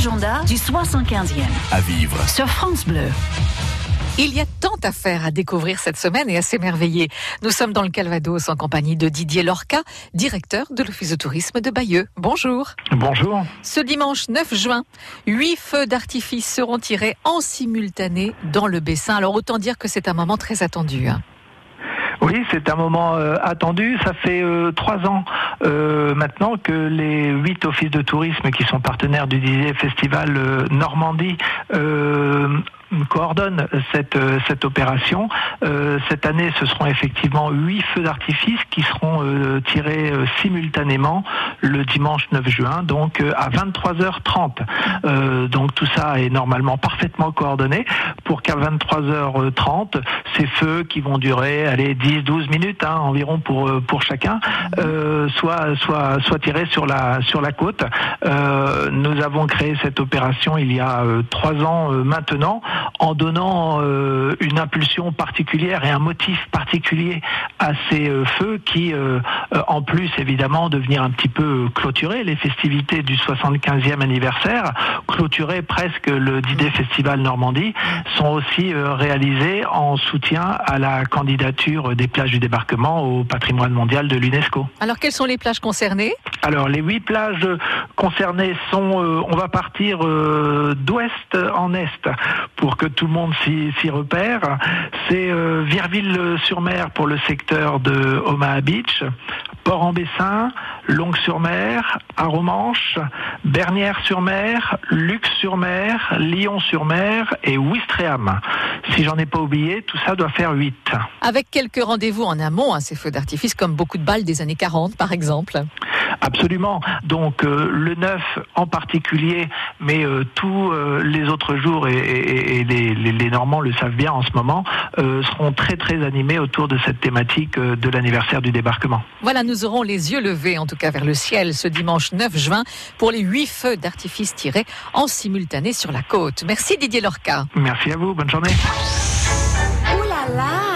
l'agenda du 75e. À vivre. Sur France Bleu. Il y a tant à faire, à découvrir cette semaine et à s'émerveiller. Nous sommes dans le Calvados en compagnie de Didier Lorca, directeur de l'Office de tourisme de Bayeux. Bonjour. Bonjour. Ce dimanche 9 juin, huit feux d'artifice seront tirés en simultané dans le Bessin. Alors autant dire que c'est un moment très attendu. hein. Oui, c'est un moment euh, attendu. Ça fait euh, trois ans euh, maintenant que les huit offices de tourisme qui sont partenaires du Didier Festival euh, Normandie coordonnent cette, cette opération. Euh, cette année, ce seront effectivement huit feux d'artifice qui seront tirés simultanément le dimanche 9 juin, donc à 23h30. Euh, donc tout ça est normalement parfaitement coordonné pour qu'à 23h30, ces feux qui vont durer, allez, 10-12 minutes hein, environ pour euh, pour chacun, euh, soient soient soient tirés sur la sur la côte. Euh, nous avons créé cette opération il y a trois ans maintenant, en donnant une impulsion particulière et un motif particulier à ces feux qui, en plus évidemment de venir un petit peu clôturer les festivités du 75e anniversaire, clôturer presque le Didet Festival Normandie, sont aussi réalisés en soutien à la candidature des plages du débarquement au patrimoine mondial de l'UNESCO. Alors quelles sont les plages concernées? Alors les huit plages concernées sont, euh, on va partir euh, d'ouest en est pour que tout le monde s'y s'y repère. C'est euh, Virville-sur-Mer pour le secteur de Omaha Beach, Port-en-Bessin, Longue-sur-Mer, Aromanche, Bernières-sur-Mer, Luxe-sur-Mer, Lyon-sur-Mer et Ouistreham. Si j'en ai pas oublié, tout ça doit faire huit. Avec quelques rendez-vous en amont, hein, ces feux d'artifice comme beaucoup de balles des années 40 par exemple. Absolument. Donc euh, le 9 en particulier, mais euh, tous euh, les autres jours, et, et- et les, les- les Normands le savent bien en ce moment, seront très très animés autour de cette thématique de l'anniversaire du débarquement. Voilà, nous aurons les yeux levés, en tout cas vers le ciel, ce dimanche 9 juin, pour les huit feux d'artifice tirés en simultané sur la côte. Merci Didier Lorca. Merci à vous, bonne journée. alive.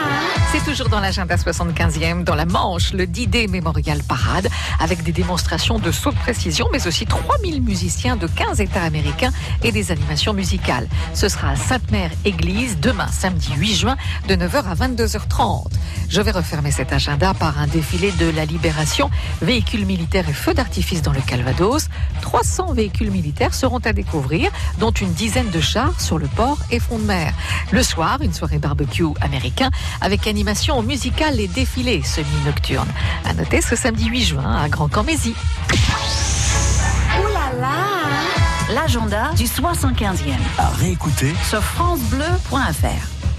C'est toujours dans l'agenda 75e, dans la Manche, le D-Day Memorial Parade, avec des démonstrations de saut de précision, mais aussi 3000 musiciens de 15 États américains et des animations musicales. Ce sera à Sainte-Mère-Église, demain, samedi 8 juin, de 9h à 22h30. Je vais refermer cet agenda par un défilé de la libération, véhicules militaires et feux d'artifice dans le Calvados. 300 véhicules militaires seront à découvrir, dont une dizaine de chars sur le port et front de mer. Le soir, une soirée barbecue américain avec animation musicale et défilé semi-nocturne. À noter ce samedi 8 juin à Grand Camézy. L'agenda du 75e. À réécouter Sur FranceBleu.fr.